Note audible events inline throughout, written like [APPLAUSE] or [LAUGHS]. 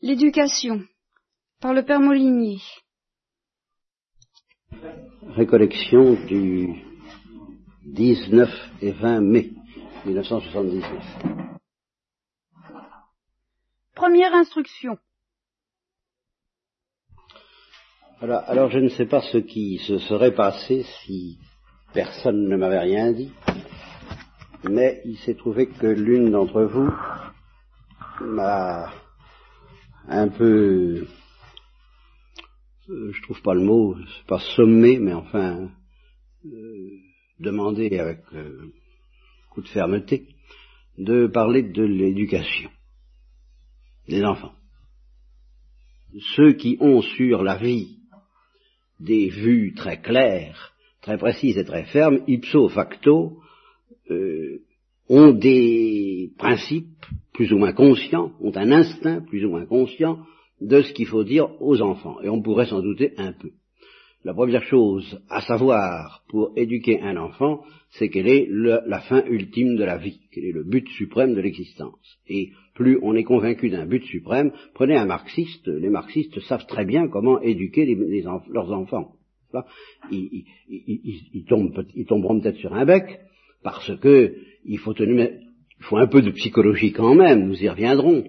L'éducation, par le père Molinier. Récollection du 19 et 20 mai 1979. Première instruction. Voilà, alors je ne sais pas ce qui se serait passé si personne ne m'avait rien dit, mais il s'est trouvé que l'une d'entre vous m'a un peu, euh, je trouve pas le mot, c'est pas sommé, mais enfin, euh, avec euh, coup de fermeté, de parler de l'éducation des enfants. Ceux qui ont sur la vie des vues très claires, très précises et très fermes, ipso facto, euh, ont des principes plus ou moins conscients, ont un instinct plus ou moins conscient de ce qu'il faut dire aux enfants. Et on pourrait s'en douter un peu. La première chose à savoir pour éduquer un enfant, c'est quelle est la fin ultime de la vie, quel est le but suprême de l'existence. Et plus on est convaincu d'un but suprême, prenez un marxiste, les marxistes savent très bien comment éduquer leurs enfants. Ils, tombent, ils tomberont peut-être sur un bec, parce que il faut, un peu de psychologie quand même, nous y reviendrons.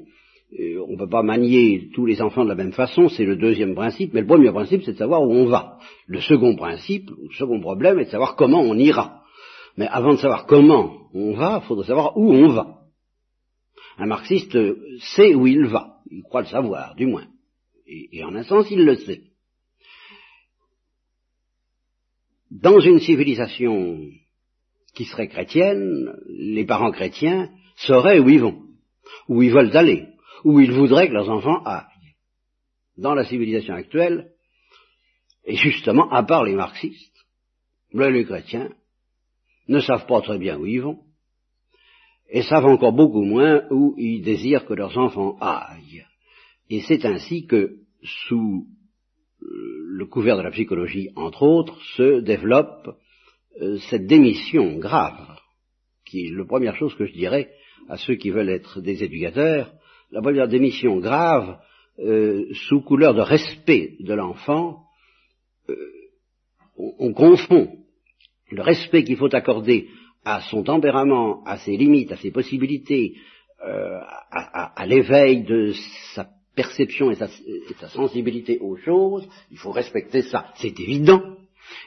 Euh, on ne peut pas manier tous les enfants de la même façon, c'est le deuxième principe, mais le premier principe c'est de savoir où on va. Le second principe, le second problème est de savoir comment on ira. Mais avant de savoir comment on va, il faudrait savoir où on va. Un marxiste sait où il va, il croit le savoir, du moins. Et en un sens, il le sait. Dans une civilisation qui serait chrétienne, les parents chrétiens sauraient où ils vont, où ils veulent aller, où ils voudraient que leurs enfants aillent. Dans la civilisation actuelle, et justement, à part les marxistes, les chrétiens ne savent pas très bien où ils vont, et savent encore beaucoup moins où ils désirent que leurs enfants aillent. Et c'est ainsi que, sous le couvert de la psychologie, entre autres, se développe euh, cette démission grave, qui est la première chose que je dirais à ceux qui veulent être des éducateurs, la première démission grave, euh, sous couleur de respect de l'enfant, euh, on, on, confond le respect qu'il faut accorder à son tempérament, à ses limites, à ses possibilités, euh, à l'éveil de sa perception et sa, et sa, sensibilité aux choses, il faut respecter ça. C'est évident.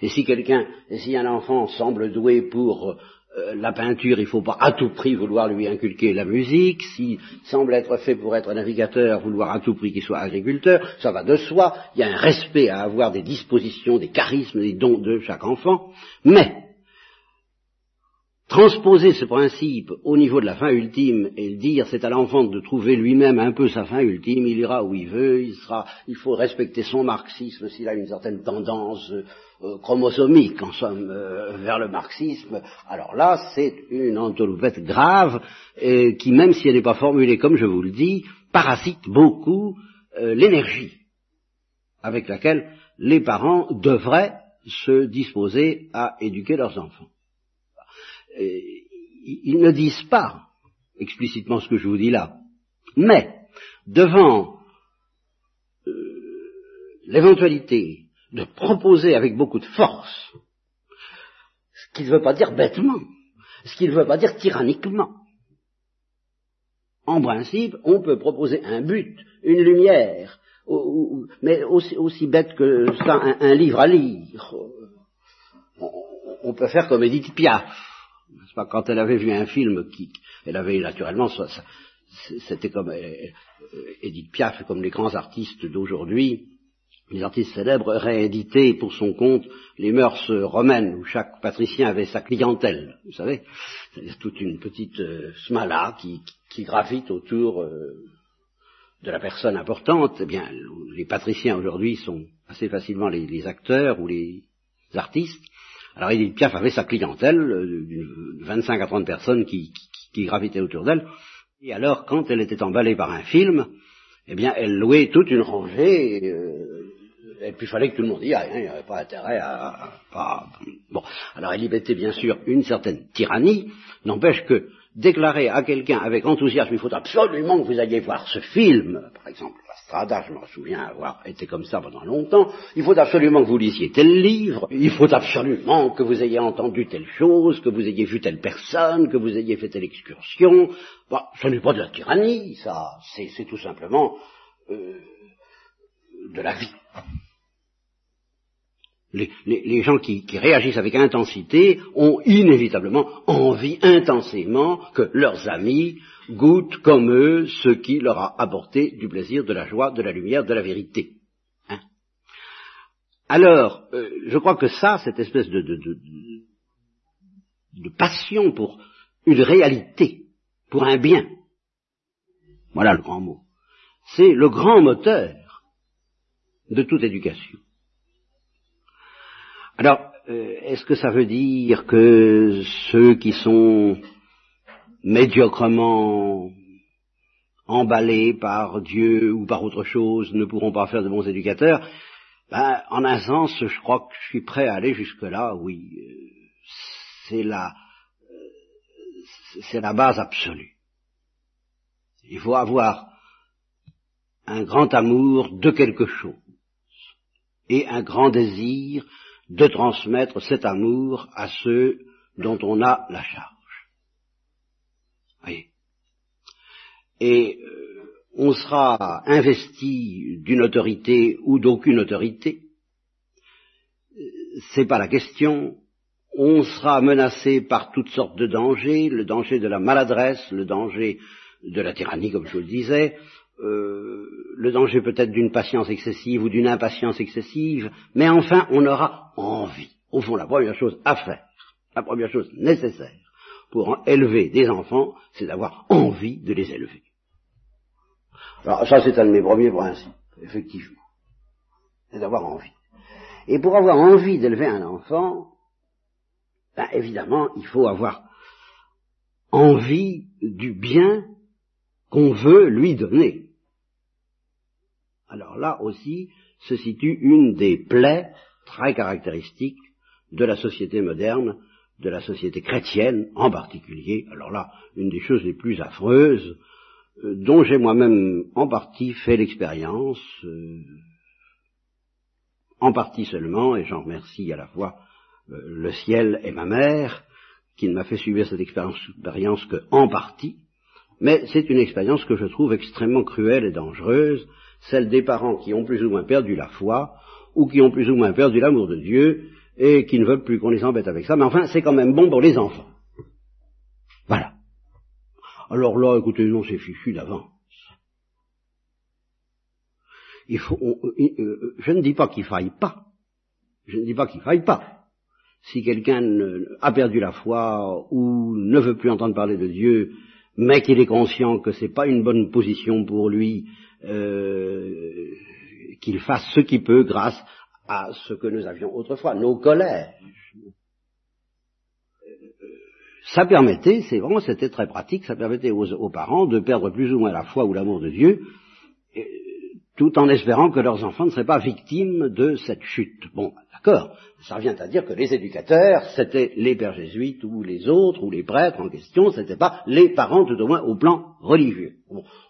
Et si quelqu'un, si un enfant semble doué pour euh, la peinture, il ne faut pas à tout prix vouloir lui inculquer la musique. S'il semble être fait pour être navigateur, vouloir à tout prix qu'il soit agriculteur, ça va de soi. Il y a un respect à avoir des dispositions, des charismes, des dons de chaque enfant. Mais transposer ce principe au niveau de la fin ultime et dire c'est à l'enfant de trouver lui-même un peu sa fin ultime, il ira où il veut, il sera, il faut respecter son marxisme s'il a une certaine tendance euh, chromosomique en somme euh, vers le marxisme. Alors là, c'est une entourloupette grave euh, qui, même si elle n'est pas formulée comme je vous le dis, parasite beaucoup l'énergie avec laquelle les parents devraient se disposer à éduquer leurs enfants ils ne disent pas explicitement ce que je vous dis là, mais devant euh, l'éventualité de proposer avec beaucoup de force ce qui ne veut pas dire bêtement, ce qui ne veut pas dire tyranniquement. En principe, on peut proposer un but, une lumière, mais aussi, bête que ça, un, un, livre à lire. On peut faire comme Edith Piaf quand elle avait vu un film qui, elle avait naturellement, c'était comme euh, Edith Piaf, comme les grands artistes d'aujourd'hui, les artistes célèbres rééditaient pour son compte les mœurs romaines, où chaque patricien avait sa clientèle, vous savez, c'est toute une petite euh, smala qui, qui, gravite autour euh, de la personne importante. Eh bien, les patriciens aujourd'hui sont assez facilement les acteurs ou les artistes, alors Edith Piaf avait sa clientèle, de 25 à 30 personnes qui, gravitaient autour d'elle. Et alors, quand elle était emballée par un film, eh bien, elle louait toute une rangée, euh, et puis il fallait que tout le monde y aille, hein, il n'y avait pas intérêt à, à, Bon, alors elle y mettait bien sûr une certaine tyrannie, n'empêche que déclarer à quelqu'un avec enthousiasme, il faut absolument que vous alliez voir ce film, par exemple, La Strada, je me souviens avoir été comme ça pendant longtemps, il faut absolument que vous lisiez tel livre, il faut absolument que vous ayez entendu telle chose, que vous ayez vu telle personne, que vous ayez fait telle excursion. Bah, ce n'est pas de la tyrannie, ça, c'est tout simplement euh, de la vie les, gens qui, réagissent avec intensité ont inévitablement envie intensément que leurs amis goûtent comme eux ce qui leur a apporté du plaisir, de la joie, de la lumière, de la vérité. Hein? Alors, euh, je crois que ça, cette espèce de, de passion pour une réalité, pour un bien, voilà le grand mot, c'est le grand moteur de toute éducation. Alors, euh, est-ce que ça veut dire que ceux qui sont médiocrement emballés par Dieu ou par autre chose ne pourront pas faire de bons éducateurs? Ben, En un sens, je crois que je suis prêt à aller jusque-là, oui. C'est la, c'est la base absolue. Il faut avoir un grand amour de quelque chose et un grand désir de transmettre cet amour à ceux dont on a la charge. Voyez. Et euh, on sera investi d'une autorité ou d'aucune autorité. C'est pas la question. On sera menacé par toutes sortes de dangers, le danger de la maladresse, le danger de la tyrannie, comme je vous le disais, le danger peut-être d'une patience excessive ou d'une impatience excessive, mais enfin on aura envie. Au fond, la première chose à faire, la première chose nécessaire pour élever des enfants, c'est d'avoir envie de les élever. Alors ça c'est un de mes premiers principes, effectivement. C'est d'avoir envie. Et pour avoir envie d'élever un enfant, ben, évidemment, il faut avoir envie du bien qu'on veut lui donner. Alors là aussi se situe une des plaies très caractéristiques de la société moderne, de la société chrétienne en particulier. Alors là, une des choses les plus affreuses, euh, dont j'ai moi-même en partie fait l'expérience, euh, en partie seulement, et j'en remercie à la fois euh, le ciel et ma mère, qui ne m'a fait suivre cette expérience que en partie, mais c'est une expérience que je trouve extrêmement cruelle et dangereuse, celle des parents qui ont plus ou moins perdu la foi, ou qui ont plus ou moins perdu l'amour de Dieu, et qui ne veulent plus qu'on les embête avec ça, mais enfin, c'est quand même bon pour les enfants. Voilà. Alors là, écoutez, non, c'est fichu d'avance. Il faut, euh, je ne dis pas qu'il faille pas. Je ne dis pas qu'il faille pas. Si quelqu'un a perdu la foi ou ne veut plus entendre parler de Dieu, mais qu'il est conscient que c'est pas une bonne position pour lui, euh, qu'il fasse ce qu'il peut grâce à ce que nous avions autrefois, nos collèges. Ça permettait, c'est vraiment, c'était très pratique, ça permettait aux, parents de perdre plus ou moins la foi ou l'amour de Dieu, tout en espérant que leurs enfants ne seraient pas victimes de cette chute. Bon, d'accord, ça revient à dire que les éducateurs, c'était les pères jésuites ou les autres, ou les prêtres en question, c'était pas les parents tout au moins au plan religieux.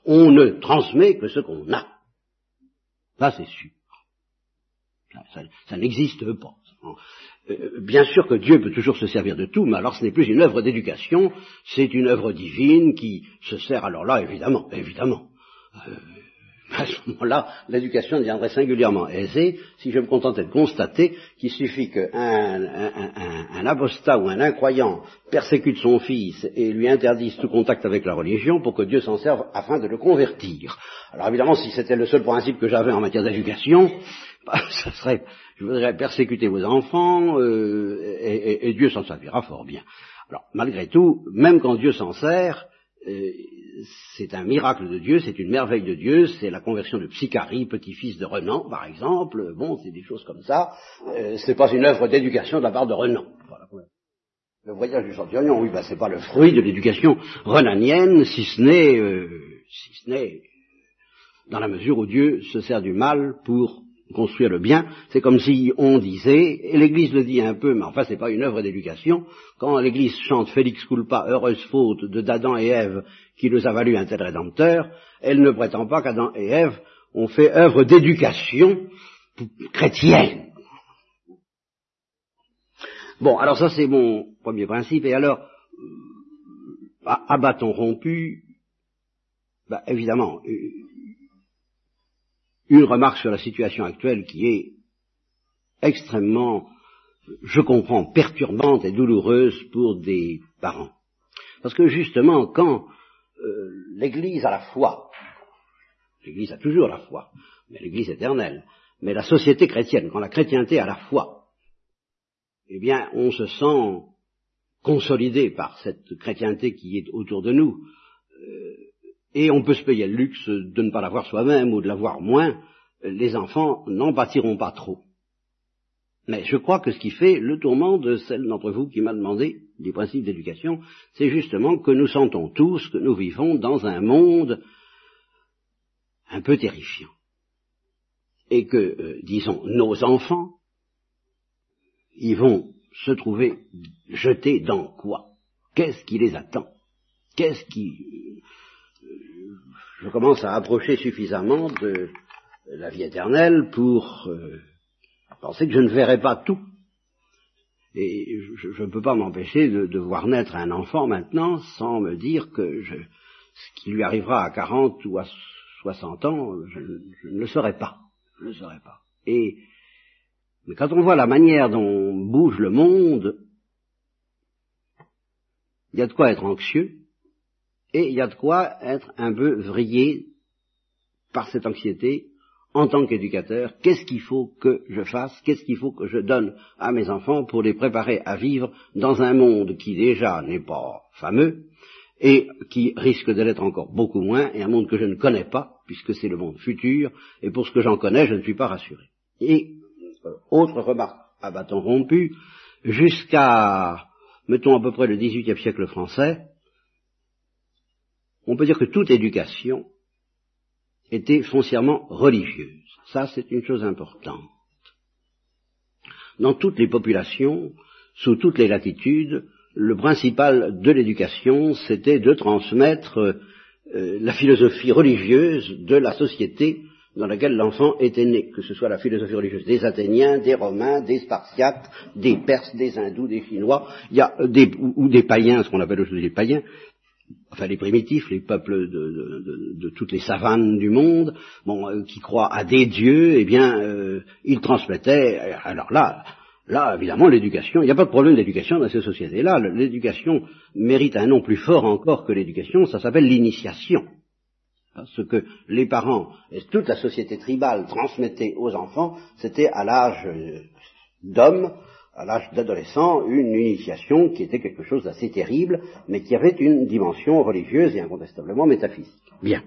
on ne transmet que ce qu'on a. Ça c'est sûr. Ça, n'existe pas. Euh, bien sûr que Dieu peut toujours se servir de tout, mais alors ce n'est plus une œuvre d'éducation, c'est une œuvre divine qui se sert alors là, évidemment, évidemment. Euh, à ce moment-là, l'éducation deviendrait singulièrement aisée si je me contentais de constater qu'il suffit qu'un un, apostat ou un incroyant persécute son fils et lui interdise tout contact avec la religion pour que Dieu s'en serve afin de le convertir. Alors évidemment, si c'était le seul principe que j'avais en matière d'éducation, bah, ça serait, je voudrais persécuter vos enfants euh, et, et Dieu s'en servira fort bien. Alors malgré tout, même quand Dieu s'en sert, c'est un miracle de Dieu, c'est une merveille de Dieu, c'est la conversion de Psychari, petit-fils de Renan, par exemple. Bon, c'est des choses comme ça. Euh, c'est pas une œuvre d'éducation de la part de Renan. le voyage du Centurion, oui, ben, c'est pas le fruit de l'éducation renanienne, si ce n'est, euh, si ce n'est, dans la mesure où Dieu se sert du mal pour construire le bien, c'est comme si on disait, et l'Église le dit un peu, mais enfin c'est pas une œuvre d'éducation, quand l'Église chante Félix culpa, heureuse faute de d'Adam et Ève qui nous a valu un tel rédempteur, elle ne prétend pas qu'Adam et Ève ont fait œuvre d'éducation chrétienne. Bon, alors ça c'est mon premier principe, et alors, à, bâton rompu, bah, évidemment, une remarque sur la situation actuelle qui est extrêmement, je comprends, perturbante et douloureuse pour des parents. Parce que justement, quand euh, l'Église a la foi, l'Église a toujours la foi, mais l'Église éternelle, mais la société chrétienne, quand la chrétienté a la foi, eh bien, on se sent consolidé par cette chrétienté qui est autour de nous, euh, et on peut se payer le luxe de ne pas l'avoir soi-même ou de l'avoir moins, les enfants n'en bâtiront pas trop. Mais je crois que ce qui fait le tourment de celle d'entre vous qui m'a demandé des principes d'éducation, c'est justement que nous sentons tous que nous vivons dans un monde un peu terrifiant. Et que, euh, disons, nos enfants, ils vont se trouver jetés dans quoi? Qu'est-ce qui les attend? Qu'est-ce qui... Je commence à approcher suffisamment de la vie éternelle pour euh, penser que je ne verrai pas tout. Et je ne peux pas m'empêcher de, voir naître un enfant maintenant sans me dire que je, ce qui lui arrivera à 40 ou à 60 ans, je, ne le saurais pas. Je ne le saurais pas. Et mais quand on voit la manière dont bouge le monde, il y a de quoi être anxieux, et il y a de quoi être un peu vrillé par cette anxiété en tant qu'éducateur, qu'est-ce qu'il faut que je fasse, qu'est-ce qu'il faut que je donne à mes enfants pour les préparer à vivre dans un monde qui déjà n'est pas fameux et qui risque de l'être encore beaucoup moins, et un monde que je ne connais pas, puisque c'est le monde futur, et pour ce que j'en connais, je ne suis pas rassuré. Et, autre remarque à bâton rompu, jusqu'à, mettons à peu près le XVIIIe siècle français, on peut dire que toute éducation était foncièrement religieuse. Ça, c'est une chose importante. Dans toutes les populations, sous toutes les latitudes, le principal de l'éducation, c'était de transmettre euh, la philosophie religieuse de la société dans laquelle l'enfant était né, que ce soit la philosophie religieuse des Athéniens, des Romains, des Spartiates, des Perses, des Hindous, des Chinois, il y a des, ou, des païens, ce qu'on appelle aujourd'hui les païens, enfin les primitifs, les peuples de, toutes les savanes du monde, bon, euh, qui croient à des dieux, eh bien, euh, ils transmettaient. Alors là, là, évidemment, l'éducation, il n'y a pas de problème d'éducation dans ces sociétés-là. L'éducation mérite un nom plus fort encore que l'éducation, ça s'appelle l'initiation. Ce que les parents et toute la société tribale transmettaient aux enfants, c'était à l'âge euh, d'homme, à l'âge d'adolescent, une initiation qui était quelque chose d'assez terrible, mais qui avait une dimension religieuse et incontestablement métaphysique. Bien.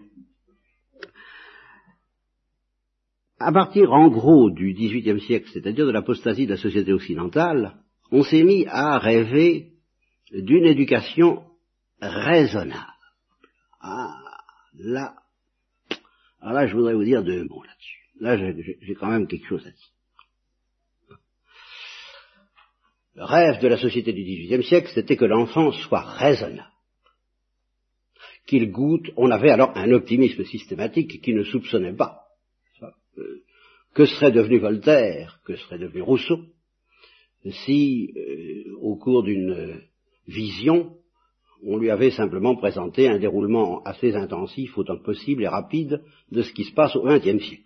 À partir, en gros, du XVIIIe siècle, c'est-à-dire de l'apostasie de la société occidentale, on s'est mis à rêver d'une éducation raisonnable. Ah, là, alors là, je voudrais vous dire deux mots là-dessus. Là, j'ai quand même quelque chose à dire. Le rêve de la société du XVIIIe siècle, c'était que l'enfant soit raisonnable, qu'il goûte, on avait alors un optimisme systématique qui ne soupçonnait pas. Euh, que serait devenu Voltaire, que serait devenu Rousseau, si, euh, au cours d'une vision, on lui avait simplement présenté un déroulement assez intensif, autant que possible et rapide, de ce qui se passe au XXe siècle.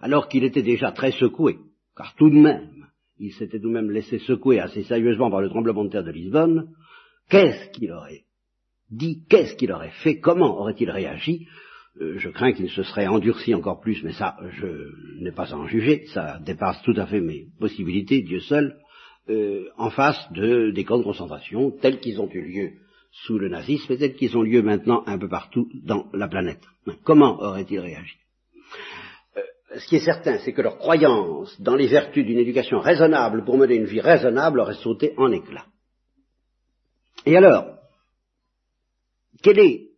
Alors qu'il était déjà très secoué, car tout de même, il s'était tout de même laissé secouer assez sérieusement par le tremblement de terre de Lisbonne, qu'est-ce qu'il aurait dit, qu'est-ce qu'il aurait fait, comment aurait-il réagi? Euh, Je crains qu'il se serait endurci encore plus, mais ça, je n'ai pas à en juger, ça dépasse tout à fait mes possibilités, Dieu seul, euh, en face de, des camps de concentration tels qu'ils ont eu lieu sous le nazisme et tels qu'ils ont lieu maintenant un peu partout dans la planète. Comment aurait-il réagi? Ce qui est certain, c'est que leur croyance dans les vertus d'une éducation raisonnable pour mener une vie raisonnable aurait sauté en éclats. Et alors, quelle est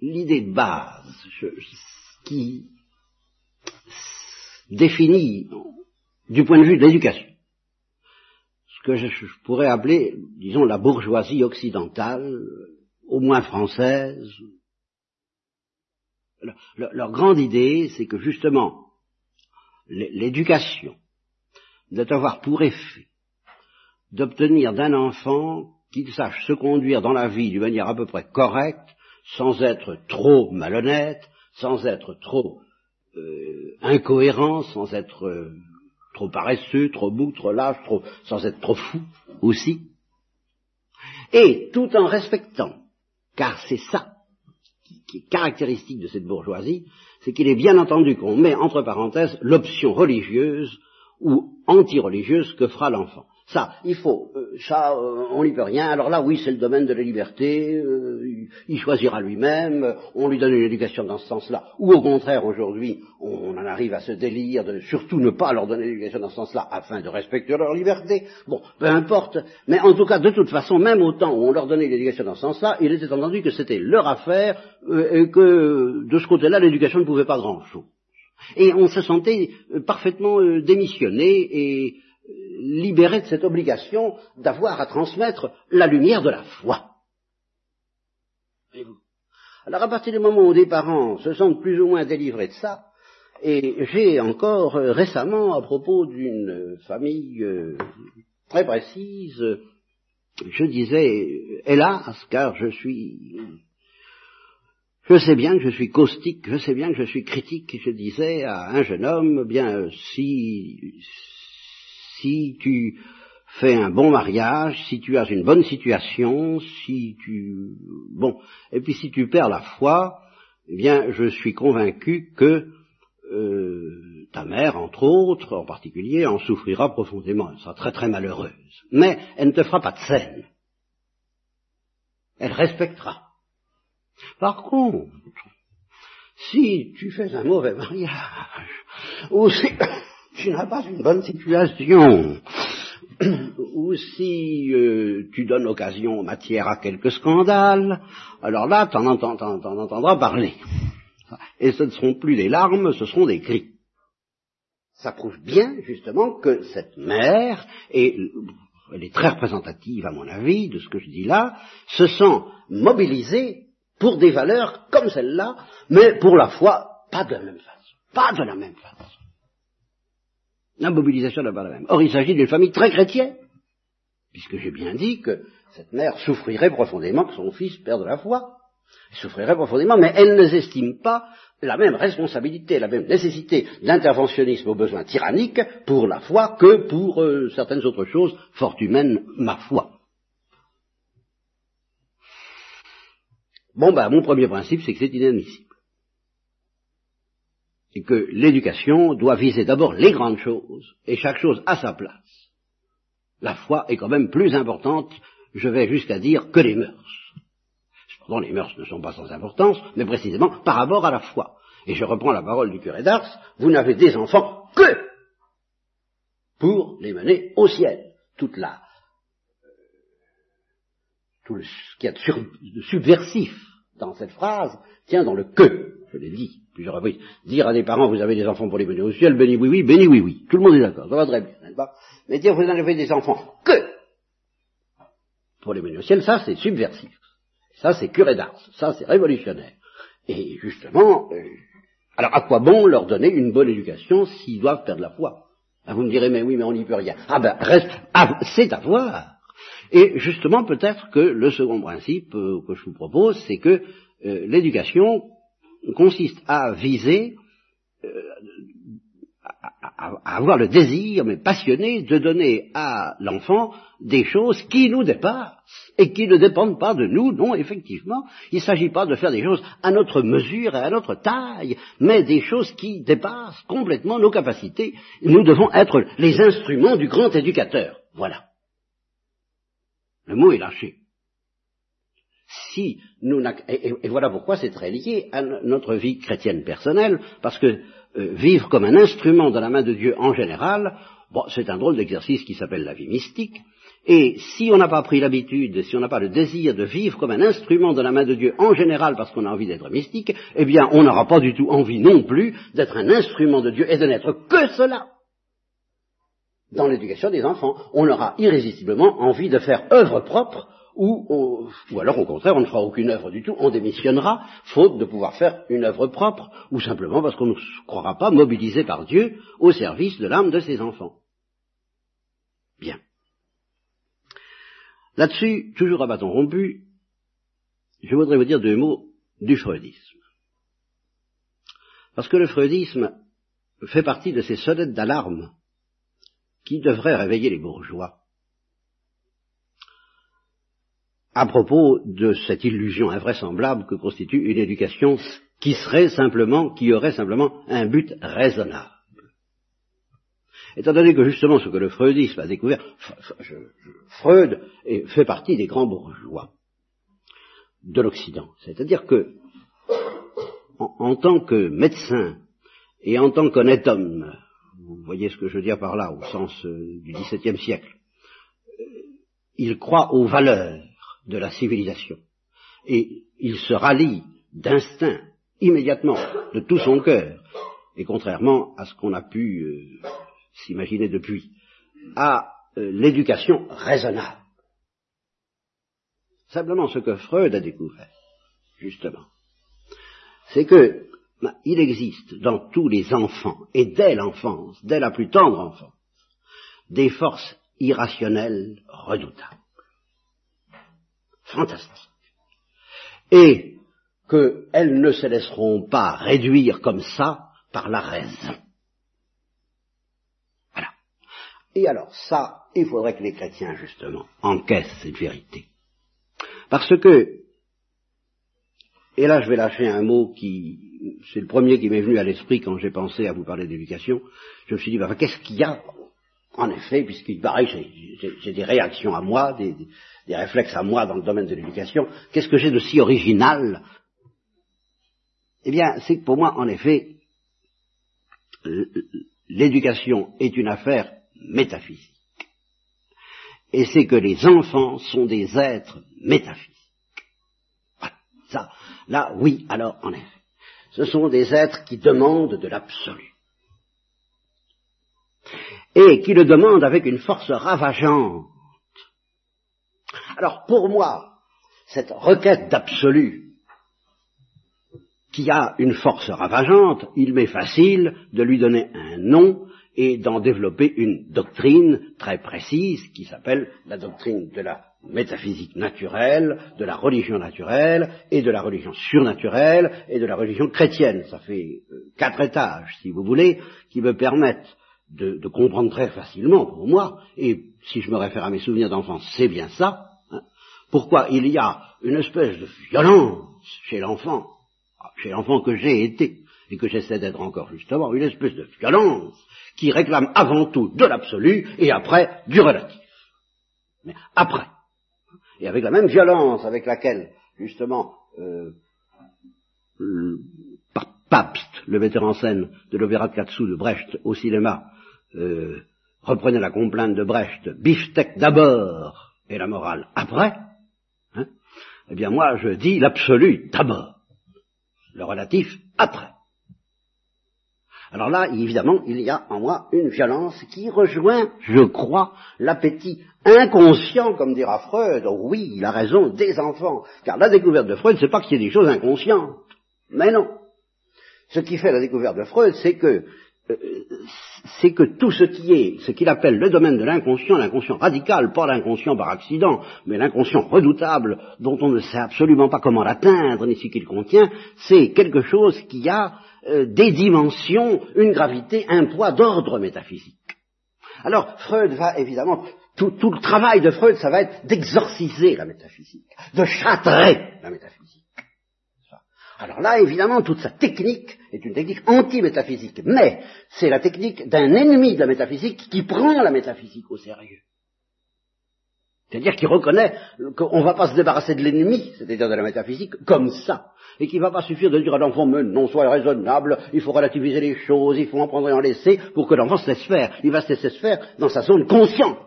l'idée de base qui définit, du point de vue de l'éducation, ce que je, pourrais appeler, disons, la bourgeoisie occidentale, au moins française. Leur grande idée, c'est que justement, l'éducation doit avoir pour effet d'obtenir d'un enfant qu'il sache se conduire dans la vie d'une manière à peu près correcte, sans être trop malhonnête, sans être trop euh, incohérent, sans être euh, trop paresseux, trop bout, trop lâche, trop, sans être trop fou aussi, et tout en respectant, car c'est ça qui est caractéristique de cette bourgeoisie, c'est qu'il est bien entendu qu'on met entre parenthèses l'option religieuse ou anti-religieuse que fera l'enfant. Ça, il faut, euh, ça, euh, on n'y peut rien. Alors là, oui, c'est le domaine de la liberté. Euh, il choisira lui-même. On lui donne une éducation dans ce sens-là. Ou au contraire, aujourd'hui, on, en arrive à ce délire de surtout ne pas leur donner l'éducation dans ce sens-là afin de respecter leur liberté. Bon, peu importe. Mais en tout cas, de toute façon, même au temps où on leur donnait l'éducation dans ce sens-là, il était entendu que c'était leur affaire et que de ce côté-là, l'éducation ne pouvait pas grand-chose. Et on se sentait parfaitement démissionné et libéré de cette obligation d'avoir à transmettre la lumière de la foi. Alors à partir du moment où des parents se sentent plus ou moins délivrés de ça, et j'ai encore euh, récemment, à propos d'une famille euh, très précise, je disais, hélas, car je suis, je sais bien que je suis caustique, je sais bien que je suis critique, je disais à un jeune homme, bien, si, si tu fais un bon mariage, si tu as une bonne situation, si tu bon, et puis si tu perds la foi, eh bien, je suis convaincu que euh, ta mère, entre autres, en particulier, en souffrira profondément. Elle sera très très malheureuse. Mais elle ne te fera pas de scène. Elle respectera. Par contre, si tu fais un mauvais mariage, ou si tu n'as pas une bonne situation, [COUGHS] ou si euh, tu donnes occasion matière à quelques scandales, alors là, t'en, entendras parler. Et ce ne seront plus des larmes, ce seront des cris. Ça prouve bien, justement, que cette mère, et elle est très représentative, à mon avis, de ce que je dis là, se sent mobilisée pour des valeurs comme celle-là, mais pour la foi, pas de la même façon. Pas de la même façon. La mobilisation n'est pas la même. Or, il s'agit d'une famille très chrétienne, puisque j'ai bien dit que cette mère souffrirait profondément que son fils perde la foi. Elle souffrirait profondément, mais elle ne s'estime pas la même responsabilité, la même nécessité d'interventionnisme aux besoins tyranniques pour la foi que pour euh, certaines autres choses fort humaines, ma foi. Bon, ben, mon premier principe, c'est que c'est inadmissible c'est que l'éducation doit viser d'abord les grandes choses, et chaque chose à sa place. La foi est quand même plus importante, je vais jusqu'à dire, que les mœurs. Cependant, les mœurs ne sont pas sans importance, mais précisément par rapport à la foi. Et je reprends la parole du curé d'Ars, vous n'avez des enfants que pour les mener au ciel. Toute la, tout ce qu'il y a de subversif dans cette phrase tient dans le que, je l'ai dit plusieurs reprises, dire à des parents, vous avez des enfants pour les mener au ciel, béni oui oui, béni oui oui. Tout le monde est d'accord, ça va très bien, n'est-ce pas? Mais dire, vous en avez des enfants que pour les mener au ciel, ça c'est subversif. Ça c'est curé d'art, ça c'est révolutionnaire. Et justement, euh, alors à quoi bon leur donner une bonne éducation s'ils doivent perdre la foi? Ah, Vous me direz, mais oui, mais on n'y peut rien. Ah ben, reste, ah, c'est à voir. Et justement, peut-être que le second principe euh, que je vous propose, c'est que euh, l'éducation consiste à viser, euh, à, avoir le désir, mais passionné, de donner à l'enfant des choses qui nous dépassent et qui ne dépendent pas de nous. Non, effectivement, il ne s'agit pas de faire des choses à notre mesure et à notre taille, mais des choses qui dépassent complètement nos capacités. Nous devons être les instruments du grand éducateur. Voilà. Le mot est lâché et, voilà pourquoi c'est très lié à notre vie chrétienne personnelle, parce que euh, vivre comme un instrument dans la main de Dieu en général, c'est un drôle d'exercice qui s'appelle la vie mystique, Et si on n'a pas pris l'habitude, si on n'a pas le désir de vivre comme un instrument de la main de Dieu en général parce qu'on a envie d'être mystique, eh bien on n'aura pas du tout envie non plus d'être un instrument de Dieu et de n'être que cela dans l'éducation des enfants. On aura irrésistiblement envie de faire œuvre propre ou, alors au contraire on ne fera aucune œuvre du tout, on démissionnera, faute de pouvoir faire une œuvre propre, ou simplement parce qu'on ne se croira pas mobilisé par Dieu au service de l'âme de ses enfants. Bien. Là-dessus, toujours à bâton rompu, je voudrais vous dire deux mots du freudisme. Parce que le freudisme fait partie de ces sonnettes d'alarme qui devraient réveiller les bourgeois à propos de cette illusion invraisemblable que constitue une éducation qui serait simplement, qui aurait simplement un but raisonnable. Étant donné que justement ce que le freudisme a découvert, Freud fait partie des grands bourgeois de l'Occident. C'est-à-dire que, en, tant que médecin et en tant qu'honnête vous voyez ce que je veux dire par là, au sens euh, du XVIIe siècle, euh, il croit aux valeurs de la civilisation. Et il se rallie d'instinct immédiatement, de tout son cœur, et contrairement à ce qu'on a pu euh, s'imaginer depuis, à euh, l'éducation raisonnable. Simplement ce que Freud a découvert, justement, c'est que bah, il existe dans tous les enfants, et dès l'enfance, dès la plus tendre enfance, des forces irrationnelles redoutables fantastique. Et qu'elles ne se laisseront pas réduire comme ça par la raison. Voilà. Et alors ça, il faudrait que les chrétiens, justement, encaissent cette vérité. Parce que, et là je vais lâcher un mot qui, c'est le premier qui m'est venu à l'esprit quand j'ai pensé à vous parler d'éducation, je me suis dit, bah, qu'est-ce qu'il y a en effet, puisqu'il paraît que j'ai des réactions à moi, des, réflexes à moi dans le domaine de l'éducation, qu'est-ce que j'ai de si original? Eh bien, c'est que pour moi, en effet, l'éducation est une affaire métaphysique. Et c'est que les enfants sont des êtres métaphysiques. Ça, là, oui, alors, en effet. Ce sont des êtres qui demandent de l'absolu et qui le demande avec une force ravageante. Alors pour moi, cette requête d'absolu qui a une force ravageante, il m'est facile de lui donner un nom et d'en développer une doctrine très précise qui s'appelle la doctrine de la métaphysique naturelle, de la religion naturelle et de la religion surnaturelle et de la religion chrétienne. Ça fait euh, quatre étages, si vous voulez, qui me permettent de, comprendre très facilement pour moi, et si je me réfère à mes souvenirs d'enfance, c'est bien ça, hein, pourquoi il y a une espèce de violence chez l'enfant, ah, chez l'enfant que j'ai été, et que j'essaie d'être encore justement, une espèce de violence qui réclame avant tout de l'absolu et après du relatif. Mais après, et avec la même violence avec laquelle justement euh, Pabst, le metteur en scène de l'opéra de Katsu de Brecht au cinéma, euh, reprenez la complainte de Brecht, beefsteak d'abord et la morale après, hein, eh bien moi je dis l'absolu d'abord, le relatif après. Alors là, évidemment, il y a en moi une violence qui rejoint, je crois, l'appétit inconscient, comme dira Freud. Oh oui, il a raison, des enfants. Car la découverte de Freud, c'est pas qu'il y ait des choses inconscientes. Mais non. Ce qui fait la découverte de Freud, c'est que euh, c'est que tout ce qui est, ce qu'il appelle le domaine de l'inconscient, l'inconscient radical, pas l'inconscient par accident, mais l'inconscient redoutable, dont on ne sait absolument pas comment l'atteindre, ni ce qu'il contient, c'est quelque chose qui a euh, des dimensions, une gravité, un poids d'ordre métaphysique. Alors, Freud va évidemment, tout, tout, le travail de Freud, ça va être d'exorciser la métaphysique, de châtrer la métaphysique. Alors là, évidemment, toute sa technique est une technique anti-métaphysique, mais c'est la technique d'un ennemi de la métaphysique qui prend la métaphysique au sérieux. C'est-à-dire qu'il reconnaît qu'on ne va pas se débarrasser de l'ennemi, c'est-à-dire de la métaphysique, comme ça. Et qu'il ne va pas suffire de dire à l'enfant, mais non, sois raisonnable, il faut relativiser les choses, il faut en prendre et en laisser, pour que l'enfant se laisse faire. Il va se laisser faire dans sa zone consciente.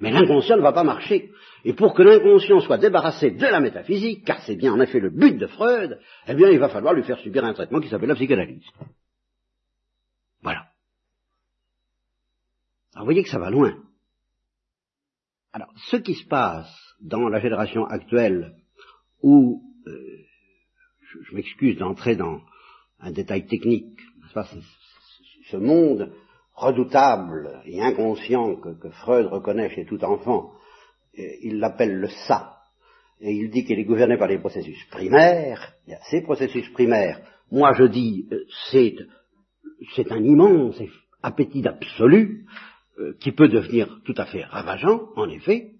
Mais l'inconscient ne va pas marcher. Et pour que l'inconscient soit débarrassé de la métaphysique, car c'est bien en effet le but de Freud, eh bien il va falloir lui faire subir un traitement qui s'appelle la psychanalyse. Voilà. Alors vous voyez que ça va loin. Alors, ce qui se passe dans la génération actuelle où, euh, je, m'excuse d'entrer dans un détail technique, ce monde redoutable et inconscient que, Freud reconnaît chez tout enfant, euh, il l'appelle le ça, et il dit qu'il est gouverné par les processus primaires, il y a ces processus primaires, moi je dis, euh, c'est, c'est un immense appétit d'absolu, euh, qui peut devenir tout à fait ravageant, en effet.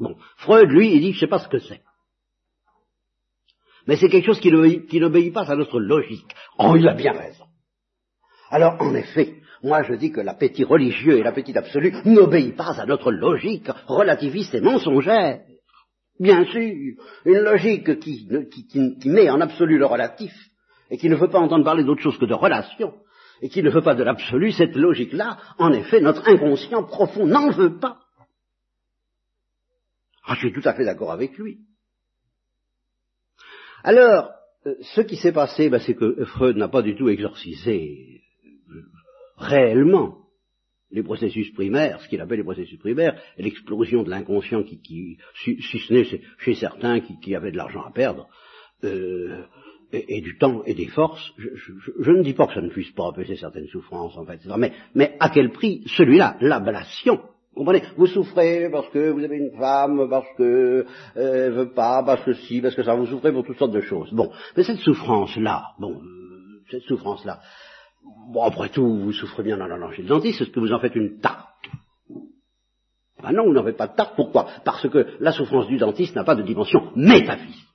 Bon, Freud, lui, il dit, je ne sais pas ce que c'est. Mais c'est quelque chose qui n'obéit pas à notre logique. Oh, il a bien raison. Alors, en effet, moi je dis que l'appétit religieux et l'appétit absolu n'obéit pas à notre logique relativiste et mensongère. Bien sûr, une logique qui, qui met en absolu le relatif et qui ne veut pas entendre parler d'autre chose que de relation, et qui ne veut pas de l'absolu, cette logique-là, en effet, notre inconscient profond n'en veut pas. Ah, je suis tout à fait d'accord avec lui. Alors, euh, ce qui s'est passé, ben, c'est que Freud n'a pas du tout exorcisé euh, réellement les processus primaires, ce qu'il appelle les processus primaires, l'explosion de l'inconscient qui, si, ce n'est chez certains qui, avaient de l'argent à perdre, euh, et, du temps et des forces, je, ne dis pas que ça ne puisse pas empêcher certaines souffrances, en fait, mais, mais à quel prix Celui-là, l'ablation. Comprenez? Vous souffrez parce que vous avez une femme, parce que euh, elle veut pas, parce que si, parce que ça, vous souffrez pour toutes sortes de choses. Bon, mais cette souffrance-là, bon, euh, cette souffrance-là, bon, après tout, vous souffrez bien en allant chez le dentiste, est-ce que vous en faites une tarte Ah non, vous n'en faites pas de tarte, pourquoi? Parce que la souffrance du dentiste n'a pas de dimension métaphysique.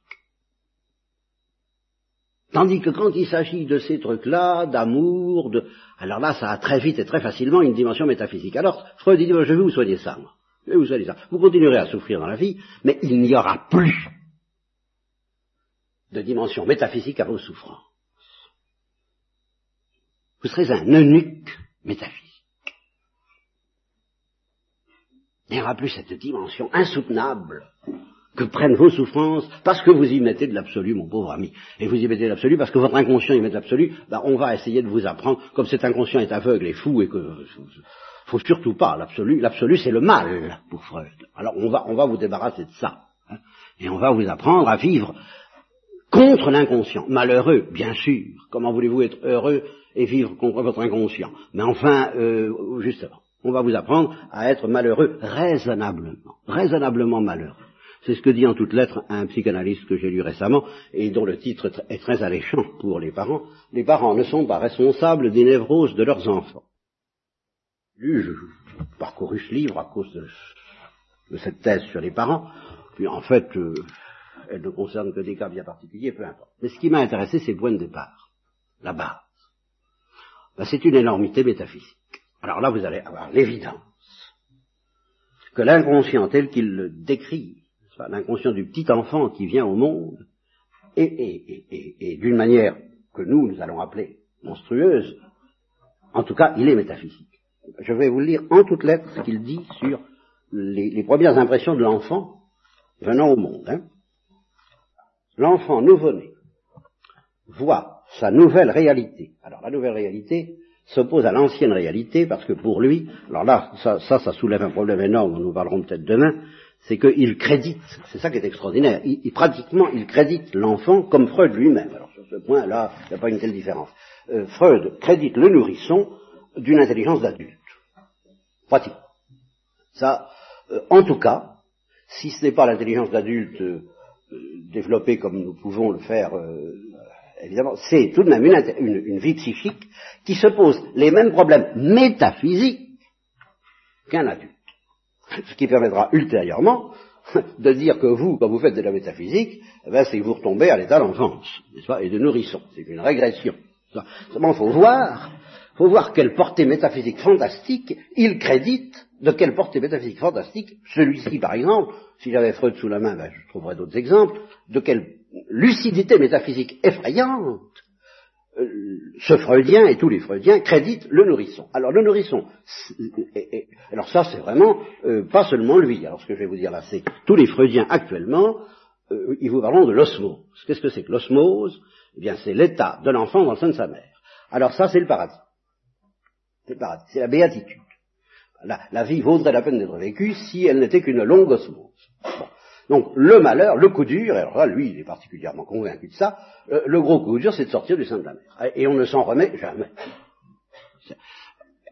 Tandis que quand il s'agit de ces trucs-là, d'amour, de... alors là, ça a très vite et très facilement une dimension métaphysique. Alors, Freud dit, je vais vous soigner ça, moi. Je vais vous soigner ça. Vous continuerez à souffrir dans la vie, mais il n'y aura plus de dimension métaphysique à vos souffrances. Vous serez un eunuque métaphysique. Il n'y aura plus cette dimension insoutenable que prennent vos souffrances parce que vous y mettez de l'absolu, mon pauvre ami. Et vous y mettez de l'absolu parce que votre inconscient y met de l'absolu, ben on va essayer de vous apprendre, comme cet inconscient est aveugle et fou et que faut surtout pas l'absolu. L'absolu c'est le mal pour Freud. Alors on va, on va vous débarrasser de ça. Hein. et on va vous apprendre à vivre contre l'inconscient. Malheureux, bien sûr. Comment voulez-vous être heureux et vivre contre votre inconscient? Mais enfin, euh, justement, on va vous apprendre à être malheureux raisonnablement. Raisonnablement malheureux. C'est ce que dit en toutes lettres un psychanalyste que j'ai lu récemment et dont le titre est très alléchant pour les parents. Les parents ne sont pas responsables des névroses de leurs enfants. Je parcouru ce livre à cause de, cette thèse sur les parents, puis en fait, euh, elle ne concerne que des cas bien particuliers, peu importe. Mais ce qui m'a intéressé, c'est le point de départ, la base. Ben, c'est une énormité métaphysique. Alors là, vous allez avoir l'évidence que l'inconscient tel qu'il le décrit l'inconscient du petit enfant qui vient au monde, et, d'une manière que nous, nous allons appeler monstrueuse, en tout cas, il est métaphysique. Je vais vous lire en toutes lettres ce qu'il dit sur les, premières impressions de l'enfant venant au monde. Hein. L'enfant nouveau-né voit sa nouvelle réalité. Alors la nouvelle réalité s'oppose à l'ancienne réalité parce que pour lui, alors là, ça, ça, ça soulève un problème énorme, dont nous parlerons peut-être demain, c'est qu'il crédite, c'est ça qui est extraordinaire, il, pratiquement il crédite l'enfant comme Freud lui-même. Alors sur ce point-là, il n'y a pas une telle différence. Euh, Freud crédite le nourrisson d'une intelligence d'adulte. Pratique. Ça, euh, en tout cas, si ce n'est pas l'intelligence d'adulte euh, développée comme nous pouvons le faire, évidemment, c'est tout de même une, une vie psychique qui se pose les mêmes problèmes métaphysiques qu'un adulte. Ce qui permettra ultérieurement [LAUGHS] de dire que vous, quand vous faites de la métaphysique, eh ben, c'est que vous retombez à l'état d'enfance, et de nourrisson. C'est une régression. Seulement, il faut voir, faut voir quelle portée métaphysique fantastique il crédite, de quelle portée métaphysique fantastique, celui-ci par exemple, si j'avais Freud sous la main, ben, je trouverais d'autres exemples, de quelle lucidité métaphysique effrayante ce freudien et tous les freudiens créditent le nourrisson. Alors le nourrisson, alors ça c'est vraiment pas seulement lui. Alors ce que je vais vous dire là, c'est tous les freudiens actuellement, ils vous parleront de l'osmose. Qu'est-ce que c'est que l'osmose? Eh bien c'est l'état de l'enfant dans le sein de sa mère. Alors ça c'est le paradis. C'est le paradis, c'est la béatitude. La, vie vaudrait la peine d'être vécue si elle n'était qu'une longue osmose. Donc le malheur, le coup dur, et alors là, lui, il est particulièrement convaincu de ça, euh, le gros coup dur, c'est de sortir du sein de la mer. Et on ne s'en remet jamais.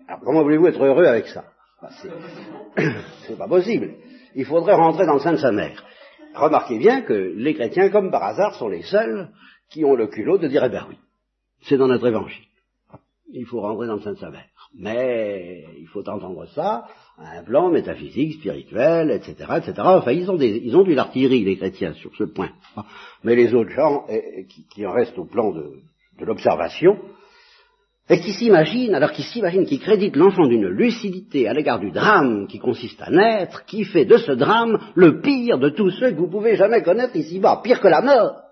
Alors comment voulez-vous être heureux avec ça? [COUGHS] C'est pas possible. Il faudrait rentrer dans le sein de sa mère. Remarquez bien que les chrétiens, comme par hasard, sont les seuls qui ont le culot de dire, eh ben oui, c'est dans notre évangile. Il faut rentrer dans le sein de sa mère. Mais il faut entendre ça à un plan métaphysique, spirituel, etc., etc. Enfin, ils ont, des, ils ont l'artillerie, les chrétiens, sur ce point. Mais les autres gens, qui, en restent au plan de, l'observation, et qui s'imaginent, alors qui s'imaginent, qui créditent l'enfant d'une lucidité à l'égard du drame qui consiste à naître, qui fait de ce drame le pire de tous ceux que vous pouvez jamais connaître ici-bas, pire que la mort.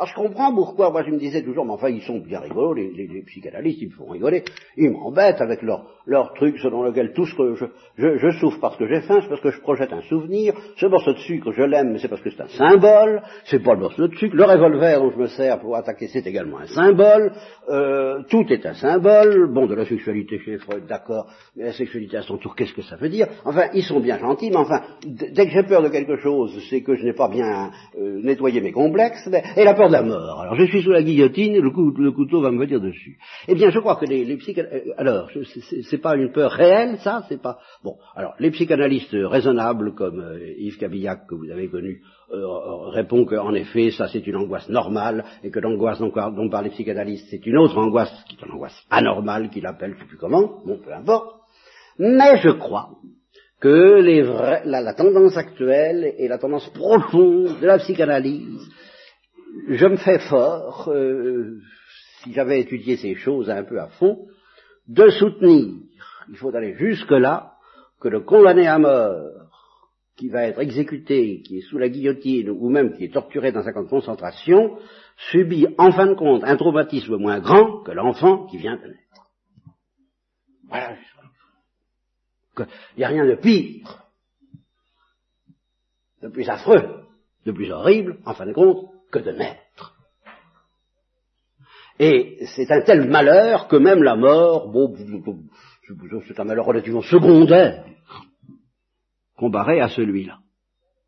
Alors je comprends pourquoi, moi je me disais toujours, mais enfin ils sont bien rigolos, les, les, psychanalystes, ils me font rigoler, ils m'embêtent avec leur, leur truc selon lequel tout ce que je, je, je souffre parce que j'ai faim, c'est parce que je projette un souvenir, ce morceau de sucre je l'aime, mais c'est parce que c'est un symbole, c'est pas le morceau de sucre, le revolver dont je me sers pour attaquer c'est également un symbole, euh, tout est un symbole, bon de la sexualité chez Freud, d'accord, mais la sexualité à son tour, qu'est-ce que ça veut dire? Enfin, ils sont bien gentils, mais enfin, dès que j'ai peur de quelque chose, c'est que je n'ai pas bien euh, nettoyé mes complexes, et la peur Alors je suis sous la guillotine, le, le couteau va me venir dessus. Eh bien, je crois que les, psychanalystes... Alors, c'est pas une peur réelle, ça, c'est pas... Bon, alors, les psychanalystes raisonnables, comme euh, Yves Cabillac, que vous avez connu, euh, répond qu'en effet, ça c'est une angoisse normale, et que l'angoisse dont, dont parlent les psychanalystes, c'est une autre angoisse, qui est une angoisse anormale, qu'il appelle, je sais plus comment, bon, peu importe. Mais je crois que les vrais, la, tendance actuelle et la tendance profonde de la psychanalyse je me fais fort, euh, si j'avais étudié ces choses un peu à fond, de soutenir, il faut aller jusque-là, que le condamné à mort, qui va être exécuté, qui est sous la guillotine, ou même qui est torturé dans un camp de concentration, subit en fin de compte un traumatisme moins grand que l'enfant qui vient de naître. Voilà. Il n'y a rien de pire, de plus affreux, de plus horrible, en fin de compte, que de naître. Et c'est un tel malheur que même la mort, bon, c'est un malheur relativement secondaire, comparé à celui-là.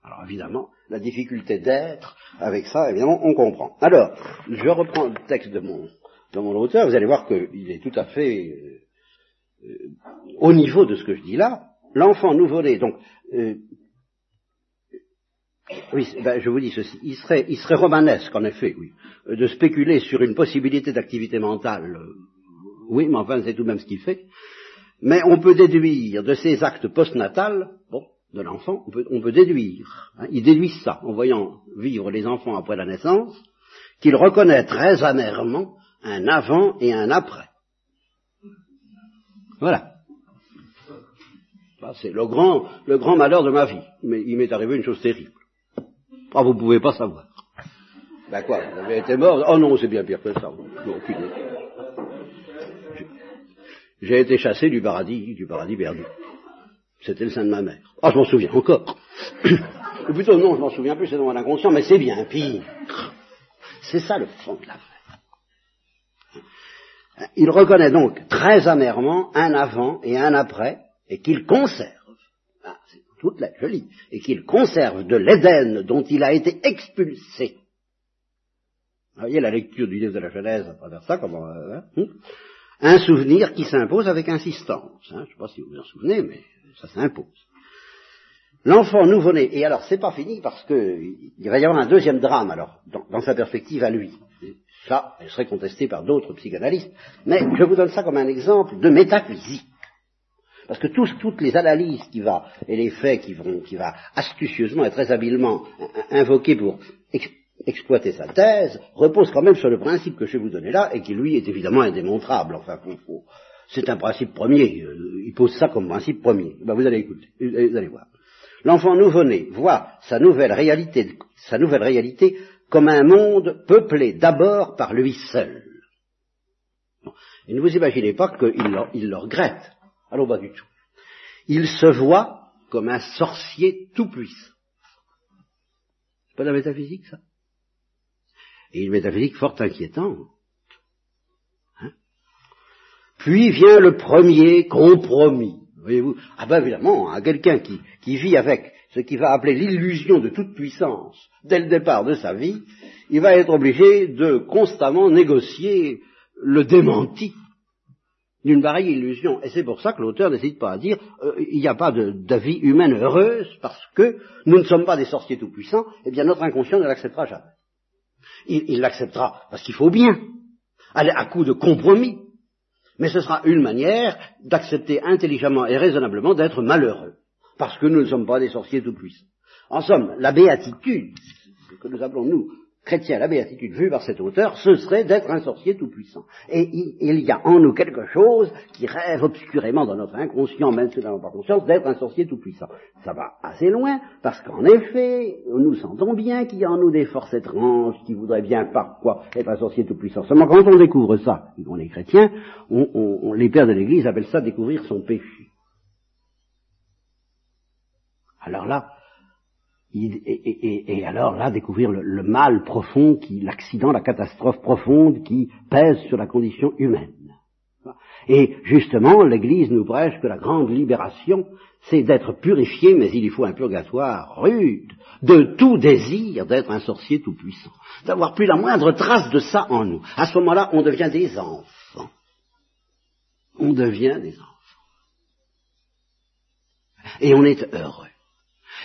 Alors évidemment, la difficulté d'être, avec ça, évidemment, on comprend. Alors, je reprends le texte de mon, de mon auteur, vous allez voir qu'il est tout à fait euh, euh, au niveau de ce que je dis là. L'enfant nouveau-né, donc, euh, oui, ben, je vous dis ceci. Il serait, il serait romanesque, en effet, oui, de spéculer sur une possibilité d'activité mentale. Oui, mais enfin, c'est tout de même ce qu'il fait. Mais on peut déduire de ces actes postnatals, bon, de l'enfant, on peut, on peut déduire, hein, ils déduisent ça, en voyant vivre les enfants après la naissance, qu'il reconnaît très amèrement un avant et un après. Voilà. C'est le grand, le grand malheur de ma vie. Mais il m'est arrivé une chose terrible. Ah, vous pouvez pas savoir. Ben quoi, vous avez été mort Oh non, c'est bien pire que ça. J'ai été chassé du paradis, du paradis perdu. C'était le sein de ma mère. Ah, je m'en souviens encore. [COUGHS] Ou plutôt, non, je m'en souviens plus, c'est dans mon inconscient, mais c'est bien pire. C'est ça le fond de l'affaire. Il reconnaît donc très amèrement un avant et un après, et qu'il conserve toute la jolie, et qu'il conserve de l'Éden dont il a été expulsé. Vous voyez la lecture du livre de la Genèse à travers ça, comment, euh, hein, hein, un souvenir qui s'impose avec insistance. Hein, je ne sais pas si vous vous en souvenez, mais ça s'impose. L'enfant nouveau-né, et alors c'est pas fini parce que il va y avoir un deuxième drame alors dans, dans sa perspective à lui. Ça, il serait contesté par d'autres psychanalystes, mais je vous donne ça comme un exemple de métaphysique. Parce que toutes les analyses qui va, et les faits qui vont, qui va astucieusement et très habilement invoquer pour exploiter sa thèse, reposent quand même sur le principe que je vais vous donner là, et qui lui est évidemment indémontrable. Enfin, c'est un principe premier. Euh, il pose ça comme principe premier. Ben, vous allez écouter, vous allez voir. L'enfant nouveau-né voit sa nouvelle réalité, sa nouvelle réalité comme un monde peuplé d'abord par lui seul. Et ne vous imaginez pas qu'il le, regrette. Alors pas du tout. Il se voit comme un sorcier tout-puissant. C'est pas de la métaphysique, ça? Et une métaphysique fort inquiétante. Hein? Puis vient le premier compromis. Voyez-vous? Ah ben évidemment, à hein, quelqu'un qui, qui vit avec ce qu'il va appeler l'illusion de toute puissance dès le départ de sa vie, il va être obligé de constamment négocier le démenti d'une pareille illusion. Et c'est pour ça que l'auteur n'hésite pas à dire euh, il n'y a pas de, vie humaine heureuse parce que nous ne sommes pas des sorciers tout-puissants, eh bien notre inconscient ne l'acceptera jamais. Il l'acceptera parce qu'il faut bien, à coup de compromis, mais ce sera une manière d'accepter intelligemment et raisonnablement d'être malheureux, parce que nous ne sommes pas des sorciers tout-puissants. En somme, la béatitude, que nous appelons nous chrétien, la béatitude vue par cet auteur, ce serait d'être un sorcier tout-puissant. Et il, y a en nous quelque chose qui rêve obscurément dans notre inconscient, même si nous n'avons pas conscience, d'être un sorcier tout-puissant. Ça va assez loin, parce qu'en effet, nous sentons bien qu'il y a en nous des forces étranges qui voudraient bien par quoi être un sorcier tout-puissant. Seulement quand on découvre ça, et qu'on est chrétien, les pères de l'Église appellent ça découvrir son péché. Alors là, et, alors là, découvrir le, mal profond, qui, l'accident, la catastrophe profonde qui pèse sur la condition humaine. Et justement, l'Église nous prêche que la grande libération, c'est d'être purifié, mais il y faut un purgatoire rude, de tout désir d'être un sorcier tout-puissant, d'avoir plus la moindre trace de ça en nous. À ce moment-là, on devient des enfants. On devient des enfants. Et on est heureux.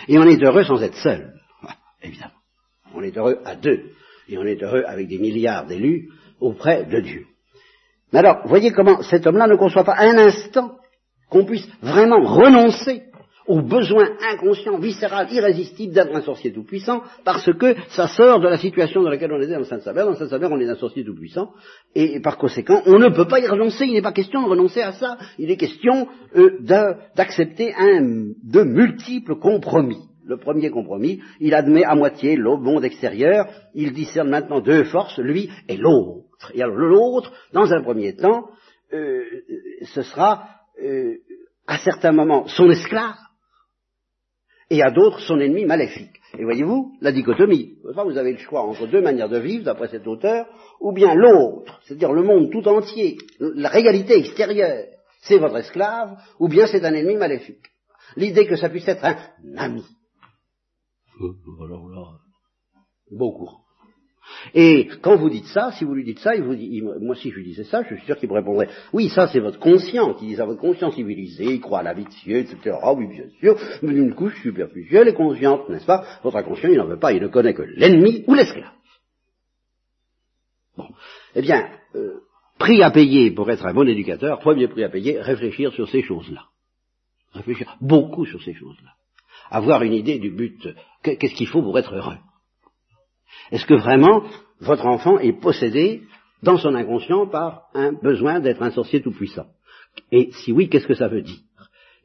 Et on est heureux sans être seul, [LAUGHS] évidemment. On est heureux à deux. Et on est heureux avec des milliards d'élus auprès de Dieu. Mais alors, voyez comment cet homme-là ne conçoit pas un instant qu'on puisse vraiment renoncer au besoin inconscient, viscéral, irrésistible d'être un sorcier tout-puissant, parce que ça sort de la situation dans laquelle on était dans Saint-Saber. Dans Saint-Saber, on est un sorcier tout-puissant, et par conséquent, on ne peut pas y renoncer. Il n'est pas question de renoncer à ça. Il est question euh, d'accepter de multiples compromis. Le premier compromis, il admet à moitié le monde extérieur, il discerne maintenant deux forces, lui et l'autre. Et alors l'autre, dans un premier temps, euh, ce sera euh, à certains moments son esclave, et à d'autres son ennemi maléfique. Et voyez-vous, la dichotomie. Vous avez le choix entre deux manières de vivre, d'après cet auteur, ou bien l'autre, c'est-à-dire le monde tout entier, la réalité extérieure, c'est votre esclave, ou bien c'est un ennemi maléfique. L'idée que ça puisse être un ami. Alors là, bon courant. Et quand vous dites ça, si vous lui dites ça, il vous dit, moi si je lui disais ça, je suis sûr qu'il me répondrait, oui, ça c'est votre conscient, qui dit ça, votre conscience civilisée, il croit à la vie de Dieu, etc. Ah oui, bien sûr, mais d'une couche superficielle et consciente, n'est-ce pas? Votre inconscient, il n'en veut pas, il ne connaît que l'ennemi ou l'esclave. Bon. Eh bien, euh, prix à payer pour être un bon éducateur, premier prix à payer, réfléchir sur ces choses-là. Réfléchir beaucoup sur ces choses-là. Avoir une idée du but, qu'est-ce qu'il faut pour être heureux? Est-ce que vraiment votre enfant est possédé dans son inconscient par un besoin d'être un sorcier tout-puissant? Et si oui, qu'est-ce que ça veut dire?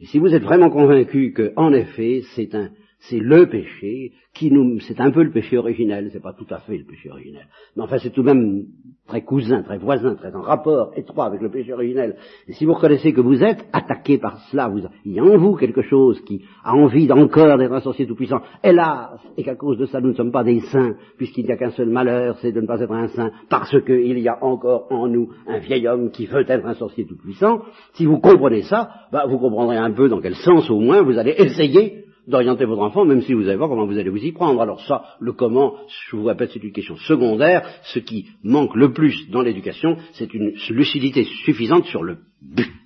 Et si vous êtes vraiment convaincu que, en effet, c'est un, c'est le péché qui nous, c'est un peu le péché originel, c'est pas tout à fait le péché originel, mais enfin c'est tout de même très cousin, très voisin, très en rapport étroit avec le péché originel. Et si vous reconnaissez que vous êtes attaqué par cela, vous, il y a en vous quelque chose qui a envie d'encore d'être un sorcier tout-puissant, hélas, et qu'à cause de ça nous ne sommes pas des saints, puisqu'il n'y a qu'un seul malheur, c'est de ne pas être un saint, parce qu'il y a encore en nous un vieil homme qui veut être un sorcier tout-puissant, si vous comprenez ça, bah, vous comprendrez un peu dans quel sens au moins vous allez essayer d'orienter votre enfant, même si vous allez voir comment vous allez vous y prendre. Alors ça, le comment, je vous répète, c'est une question secondaire. Ce qui manque le plus dans l'éducation, c'est une lucidité suffisante sur le but.